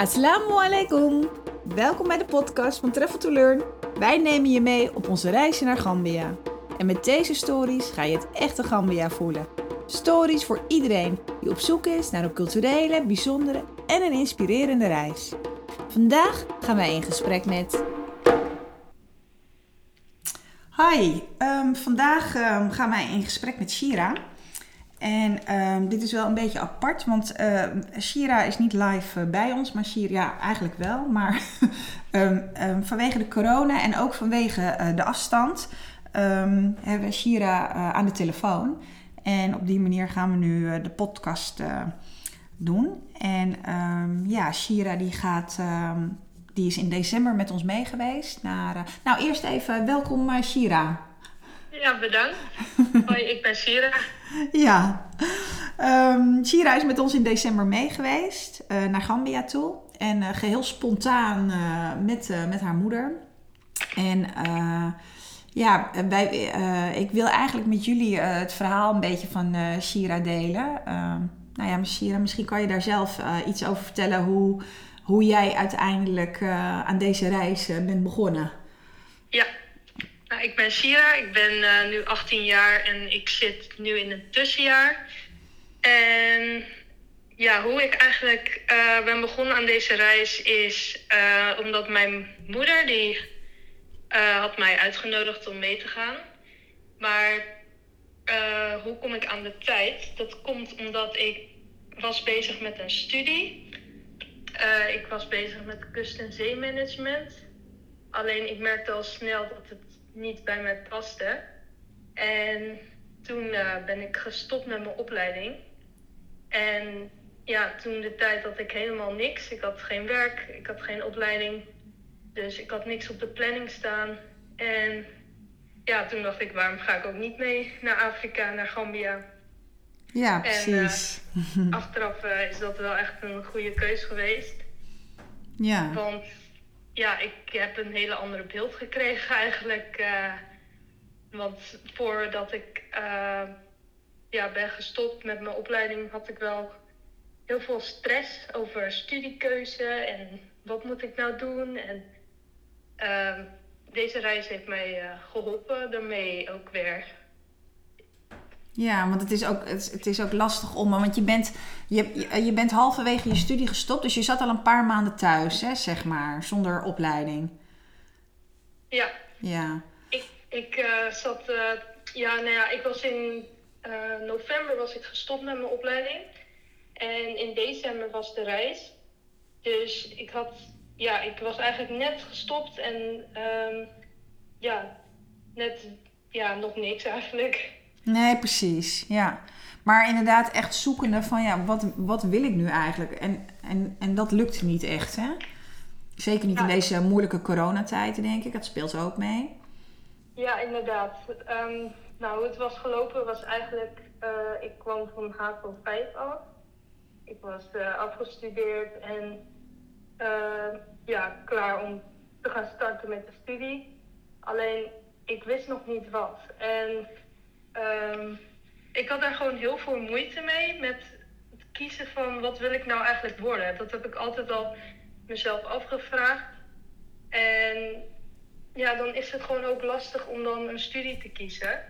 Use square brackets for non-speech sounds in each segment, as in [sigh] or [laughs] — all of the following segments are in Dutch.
Assalamu alaikum. Welkom bij de podcast van Travel to Learn. Wij nemen je mee op onze reis naar Gambia. En met deze stories ga je het echte Gambia voelen. Stories voor iedereen die op zoek is naar een culturele, bijzondere en een inspirerende reis. Vandaag gaan wij in gesprek met. Hi, ehm, vandaag ehm, gaan wij in gesprek met Shira. En ehm, dit is wel een beetje apart, want ehm, Shira is niet live eh, bij ons, maar Shira ja, eigenlijk wel. Maar [laughs] ehm, vanwege de corona en ook vanwege eh, de afstand hebben we Shira aan de telefoon. En op die manier gaan we nu de podcast doen. En ja, Shira die gaat, die is in december met ons mee geweest. Naar, nou, eerst even welkom Shira. Ja, bedankt. Hoi, ik ben Shira. [laughs] Ja. Um, Shira is met ons in december mee geweest uh, naar Gambia toe. En uh, geheel spontaan uh, met, met haar moeder. En ja, wij, ik wil eigenlijk met jullie het verhaal een beetje van Shira delen. Ehm, nou ja, Shira, misschien kan je daar zelf iets over vertellen hoe, hoe jij uiteindelijk aan deze reis bent begonnen. Ja, ik ben Shira, ik ben uh, nu 18 jaar en ik zit nu in een tussenjaar. En ja, hoe ik eigenlijk uh, ben begonnen aan deze reis is uh, omdat mijn moeder, die had mij uitgenodigd om mee te gaan. Maar hoe kom ik aan de tijd? Dat komt omdat ik was bezig met een studie. ik was bezig met kust- en zeemanagement. Alleen ik merkte al snel dat het niet bij mij paste. En toen uh, ben ik gestopt met mijn opleiding. En ja, toen de tijd had ik helemaal niks. Ik had geen werk, ik had geen opleiding. Dus ik had niks op de planning staan. En ja, toen dacht ik, waarom ga ik ook niet mee naar Afrika, naar Gambia? Ja, precies. En, [laughs] uh, achteraf uh, is dat wel echt een goede keus geweest. Ja. Want ja, ik heb een hele andere beeld gekregen eigenlijk. Uh, want voordat ik uh, ja, ben gestopt met mijn opleiding, had ik wel heel veel stress over studiekeuze en wat moet ik nou doen. En uh, deze reis heeft mij geholpen daarmee ook weer. Ja, want het is ook, het is ook lastig om, want je bent, je, je bent halverwege je studie gestopt, dus je zat al een paar maanden thuis, hè, zeg maar, zonder opleiding. Ja. Ja. Ik, ik uh, zat, uh, ja, nou ja, ik was in uh, november was ik gestopt met mijn opleiding. En in december was de reis. Dus ik had, ja, ik was eigenlijk net gestopt en um, ja, net, ja, nog niks eigenlijk. Nee, precies. Ja. Maar inderdaad echt zoekende van ja, wat, wat wil ik nu eigenlijk? En, en, en dat lukt niet echt, hè? Zeker niet ja. in deze moeilijke coronatijden, denk ik. Dat speelt ook mee. Ja, inderdaad. Um, nou, hoe het was gelopen was eigenlijk... Uh, ik kwam van HAVO 5 af. Ik was uh, afgestudeerd en uh, ja, klaar om te gaan starten met de studie. Alleen, ik wist nog niet wat. En Um, ik had daar gewoon heel veel moeite mee met het kiezen van wat wil ik nou eigenlijk worden. Dat heb ik altijd al mezelf afgevraagd. En ja, dan is het gewoon ook lastig om dan een studie te kiezen.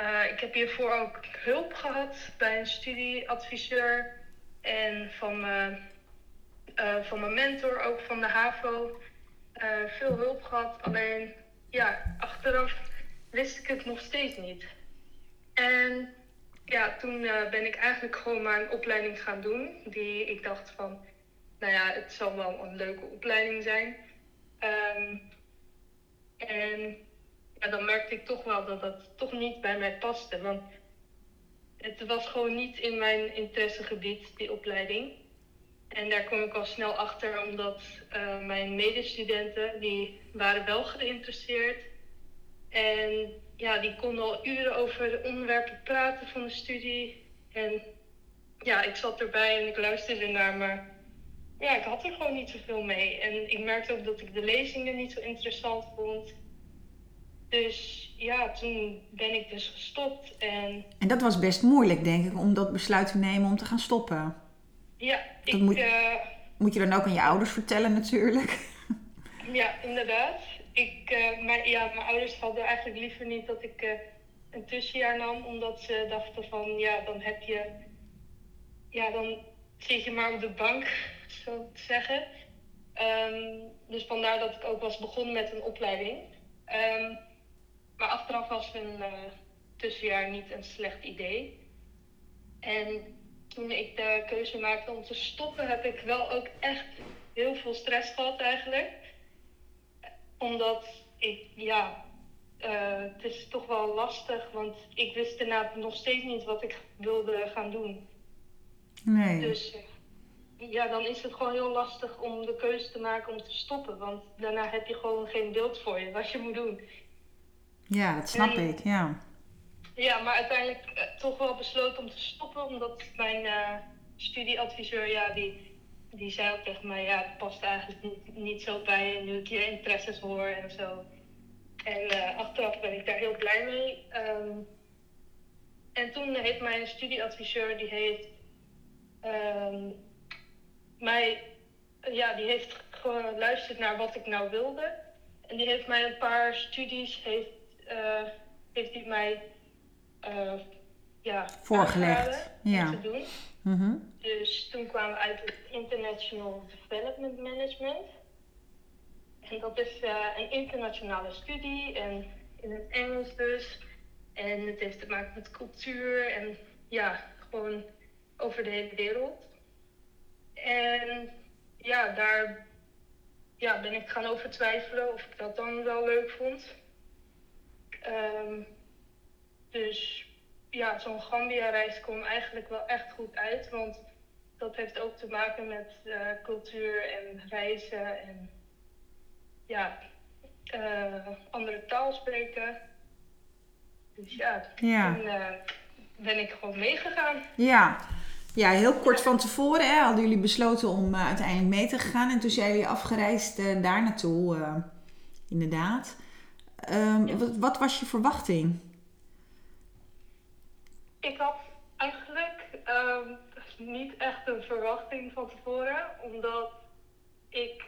Uh, ik heb hiervoor ook hulp gehad bij een studieadviseur en van mijn, uh, van mijn mentor, ook van de HAVO. Uh, veel hulp gehad, alleen ja, achteraf wist ik het nog steeds niet. En ja, toen uh, ben ik eigenlijk gewoon maar een opleiding gaan doen. Die ik dacht van, nou ja, het zal wel een leuke opleiding zijn. Um, en ja, dan merkte ik toch wel dat dat toch niet bij mij paste. Want het was gewoon niet in mijn interessegebied, die opleiding. En daar kwam ik al snel achter, omdat uh, mijn medestudenten, die waren wel geïnteresseerd. En ja, die konden al uren over de onderwerpen praten van de studie. En ja, ik zat erbij en ik luisterde naar, maar ja, ik had er gewoon niet zoveel mee. En ik merkte ook dat ik de lezingen niet zo interessant vond. Dus ja, toen ben ik dus gestopt. En, en dat was best moeilijk, denk ik, om dat besluit te nemen om te gaan stoppen. Ja, dat ik, moet... uh, moet je dan ook aan je ouders vertellen natuurlijk. Ja, inderdaad. Ik, uh, mijn, ja, mijn ouders hadden eigenlijk liever niet dat ik uh, een tussenjaar nam, omdat ze dachten van ja, dan heb je, ja, dan zit je maar op de bank, [laughs] zo te zeggen. Um, dus vandaar dat ik ook was begonnen met een opleiding. Um, maar achteraf was een uh, tussenjaar niet een slecht idee. En toen ik de keuze maakte om te stoppen, heb ik wel ook echt heel veel stress gehad eigenlijk. Omdat ik, ja, uh, het is toch wel lastig, want ik wist daarna nog steeds niet wat ik wilde gaan doen. Nee. Dus ja, dan is het gewoon heel lastig om de keuze te maken om te stoppen. Want daarna heb je gewoon geen beeld voor je wat je moet doen. Ja, dat snap en, ik, ja. Ja, maar uiteindelijk uh, toch wel besloten om te stoppen. Omdat mijn uh, studieadviseur, ja, die, die zei ook tegen mij... Ja, het past eigenlijk niet, niet zo bij nu ik je interesses hoor en zo. En uh, achteraf ben ik daar heel blij mee. Um, en toen heeft mijn studieadviseur, die heeft... Um, mij, ja, die heeft geluisterd naar wat ik nou wilde. En die heeft mij een paar studies, heeft, uh, heeft die mij uh, ja, voorgelegd ja. te doen. Mm -hmm. Dus toen kwamen we uit het International Development Management. En dat is uh, een internationale studie en in het Engels dus. En het heeft te maken met cultuur en ja, gewoon over de hele wereld. En ja, daar ja, ben ik gaan over twijfelen of ik dat dan wel leuk vond. Um, dus ja, zo'n Gambia-reis kwam eigenlijk wel echt goed uit. Want dat heeft ook te maken met uh, cultuur en reizen en ja, uh, andere taal spreken. Dus ja, ja. toen uh, ben ik gewoon meegegaan. Ja. Ja, heel kort van tevoren hè, hadden jullie besloten om uiteindelijk mee te gaan. En toen zijn jullie afgereisd daar naartoe, inderdaad. Um, ja. wat, wat, was je verwachting? Ik had eigenlijk um, niet echt een verwachting van tevoren. Omdat ik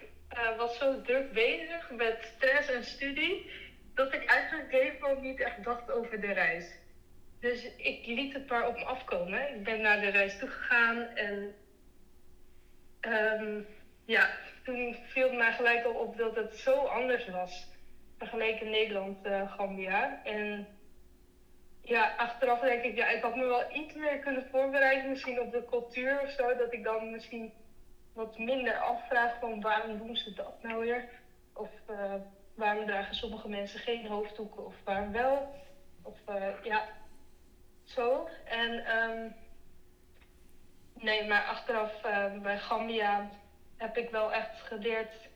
was zo druk bezig met stress en studie. Dat ik eigenlijk helemaal niet echt dacht over de reis. Dus ik liet het maar op me afkomen. Ik ben naar de reis toegegaan en um, ja, toen viel het mij gelijk al op dat het zo anders was vergeleken Nederland-Gambia. Uh, en ja, achteraf denk ik, ja, ik had me wel iets meer kunnen voorbereiden, misschien op de cultuur of zo, dat ik dan misschien wat minder afvraag van waarom doen ze dat nou weer? Of uh, waarom dragen sommige mensen geen hoofddoeken of waarom wel? Of uh, ja, zo. En um, nee, maar achteraf uh, bij Gambia heb ik wel echt geleerd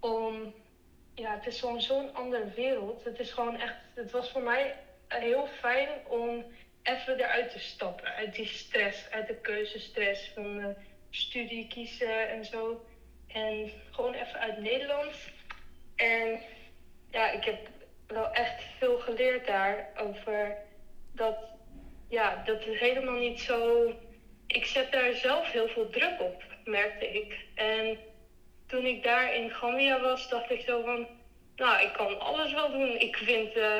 om. Ja, het is zo'n zo'n andere wereld. Het is gewoon echt. Het was voor mij heel fijn om even eruit te stappen. Uit die stress, uit de keuzestress van studie kiezen en zo. En gewoon even uit Nederland. En ja, ik heb wel echt veel geleerd daar over dat ja, dat is helemaal niet zo. Ik zet daar zelf heel veel druk op, merkte ik. En toen ik daar in Gambia was, dacht ik zo van, nou, ik kan alles wel doen. Ik vind, uh,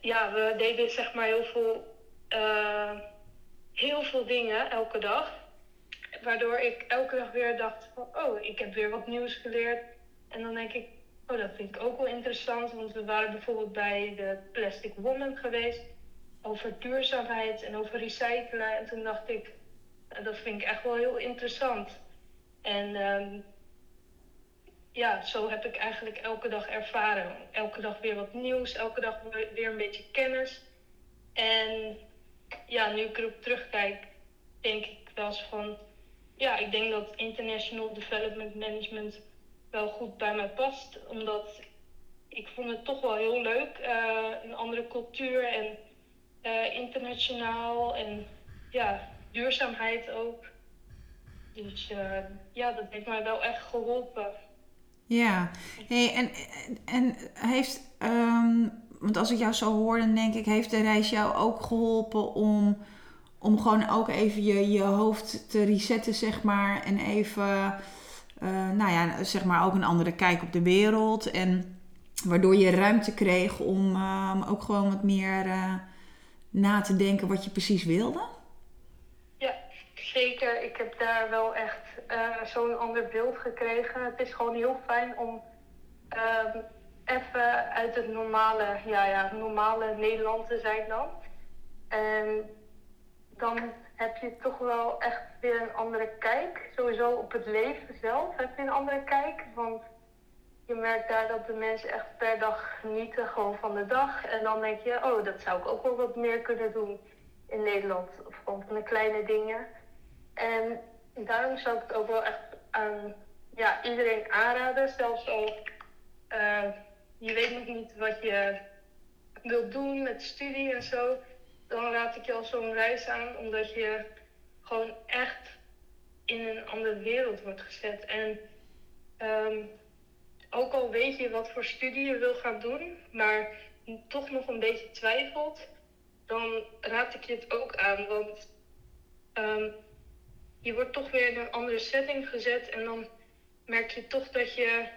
ja, we deden zeg maar heel veel, uh, heel veel dingen elke dag. Waardoor ik elke dag weer dacht van, oh, ik heb weer wat nieuws geleerd. En dan denk ik, oh, dat vind ik ook wel interessant. Want we waren bijvoorbeeld bij de Plastic Woman geweest over duurzaamheid en over recyclen. En toen dacht ik, dat vind ik echt wel heel interessant. En um, ja, zo heb ik eigenlijk elke dag ervaren. Elke dag weer wat nieuws, elke dag weer een beetje kennis. En ja, nu ik erop terugkijk, denk ik wel eens van... Ja, ik denk dat International Development Management wel goed bij mij past. Omdat ik vond het toch wel heel leuk. Uh, een andere cultuur en uh, internationaal en ja, duurzaamheid ook. Dus uh, ja, dat heeft mij wel echt geholpen. Ja, hey, en, en heeft, um, want als ik jou zo hoor, dan denk ik, heeft de reis jou ook geholpen om, om gewoon ook even je, je hoofd te resetten, zeg maar. En even, eh, nou ja, zeg maar ook een andere kijk op de wereld. En waardoor je ruimte kreeg om ehm, ook gewoon wat meer eh, na te denken wat je precies wilde. Zeker. Ik heb daar wel echt uh, zo'n ander beeld gekregen. Het is gewoon heel fijn om ehm, even uit het normale, ja, ja, normale Nederland te zijn dan. En dan heb je toch wel echt weer een andere kijk. Sowieso op het leven zelf heb je een andere kijk. Want je merkt daar dat de mensen echt per dag genieten gewoon van de dag. En dan denk je, oh, dat zou ik ook wel wat meer kunnen doen in Nederland. Of gewoon van de kleine dingen. En daarom zou ik het ook wel echt aan ja, iedereen aanraden. Zelfs al uh, je weet nog niet wat je wilt doen met studie en zo. Dan raad ik je al zo'n reis aan, omdat je gewoon echt in een andere wereld wordt gezet. En um, ook al weet je wat voor studie je wil gaan doen, maar toch nog een beetje twijfelt, dan raad ik je het ook aan. Want um, je wordt toch weer in een andere setting gezet en dan merk je toch dat je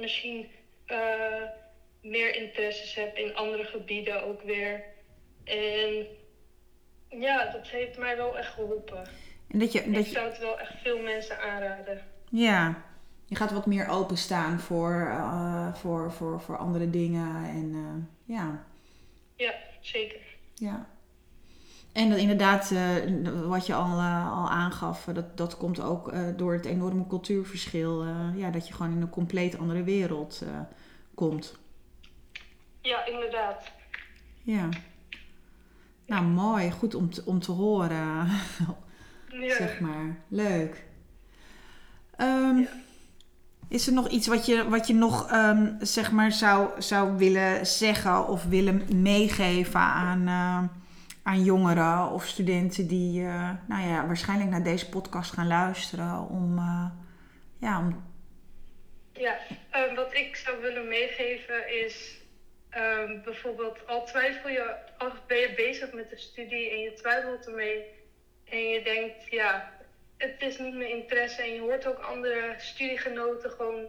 misschien uh, meer interesses hebt in andere gebieden ook weer. En ja, dat heeft mij wel echt geholpen. En dat je, dat ik zou het wel echt veel mensen aanraden. Ja, je gaat wat meer openstaan voor, uh, voor, voor, voor andere dingen. En uh, ja. Ja, zeker. Ja. En dat inderdaad, uh, wat je al, al aangaf, dat, dat komt ook door het enorme cultuurverschil. ja, dat je gewoon in een compleet andere wereld komt. Ja, inderdaad. Ja. Nou, mooi. Goed om te, om te horen. ja. Zeg maar. Leuk. Um, ja. Is er nog iets wat je, wat je nog um, zeg maar zou, zou willen zeggen of willen meegeven aan, uh, aan jongeren of studenten die uh, nou ja, waarschijnlijk naar deze podcast gaan luisteren om, uh, ja, om... ja wat ik zou willen meegeven is um, bijvoorbeeld al twijfel je, als ben je bezig met de studie en je twijfelt ermee en je denkt ja het is niet mijn interesse. En je hoort ook andere studiegenoten gewoon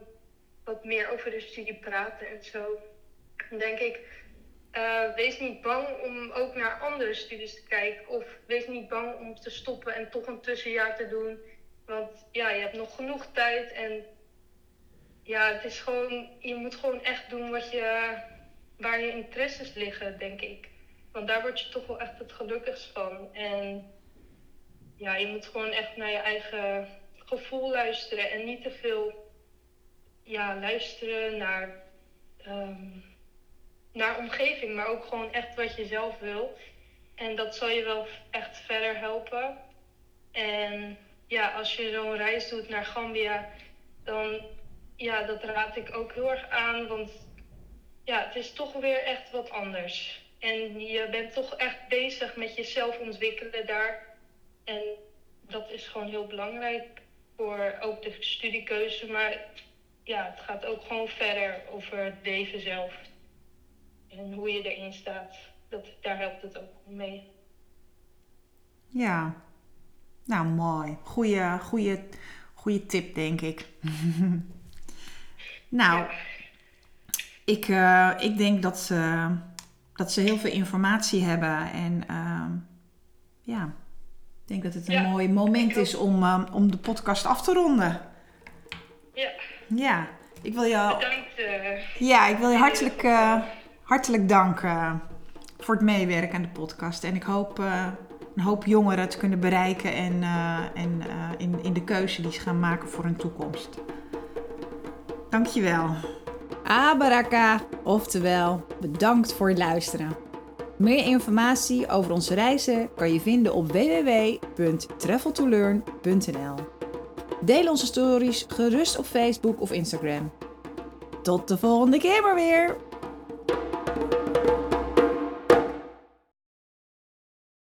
wat meer over de studie praten en zo. Dan denk ik, uh, wees niet bang om ook naar andere studies te kijken. Of wees niet bang om te stoppen en toch een tussenjaar te doen. Want ja, je hebt nog genoeg tijd en ja, het is gewoon, je moet gewoon echt doen wat je, waar je interesses liggen, denk ik. Want daar word je toch wel echt het gelukkigst van. En ja, je moet gewoon echt naar je eigen gevoel luisteren en niet te veel ja, luisteren naar, um, naar omgeving, maar ook gewoon echt wat je zelf wil. En dat zal je wel echt verder helpen. En ja, als je zo'n reis doet naar Gambia, dan ja, dat raad ik ook heel erg aan. Want ja, het is toch weer echt wat anders. En je bent toch echt bezig met jezelf ontwikkelen daar. En dat is gewoon heel belangrijk voor ook de studiekeuze. Maar ja, het gaat ook gewoon verder over het leven zelf. En hoe je erin staat. Dat, daar helpt het ook mee. Ja, nou mooi. Goeie, goeie, goeie tip, denk ik. [laughs] nou, ik, uh, ik denk dat ze, dat ze heel veel informatie hebben. En uh, ja, ik denk dat het een mooi moment is om, um, om de podcast af te ronden. Ja. Ja, ik wil jou... Bedankt. Uh, ja, ik wil je hartelijk, uh, hartelijk danken voor het meewerken aan de podcast. En ik hoop uh, een hoop jongeren te kunnen bereiken en, en in, in de keuze die ze gaan maken voor hun toekomst. Dankjewel. Abaraka, oftewel bedankt voor het luisteren. Meer informatie over onze reizen kan je vinden op www.traveltolearn.nl. Deel onze stories gerust op Facebook of Instagram. Tot de volgende keer maar weer!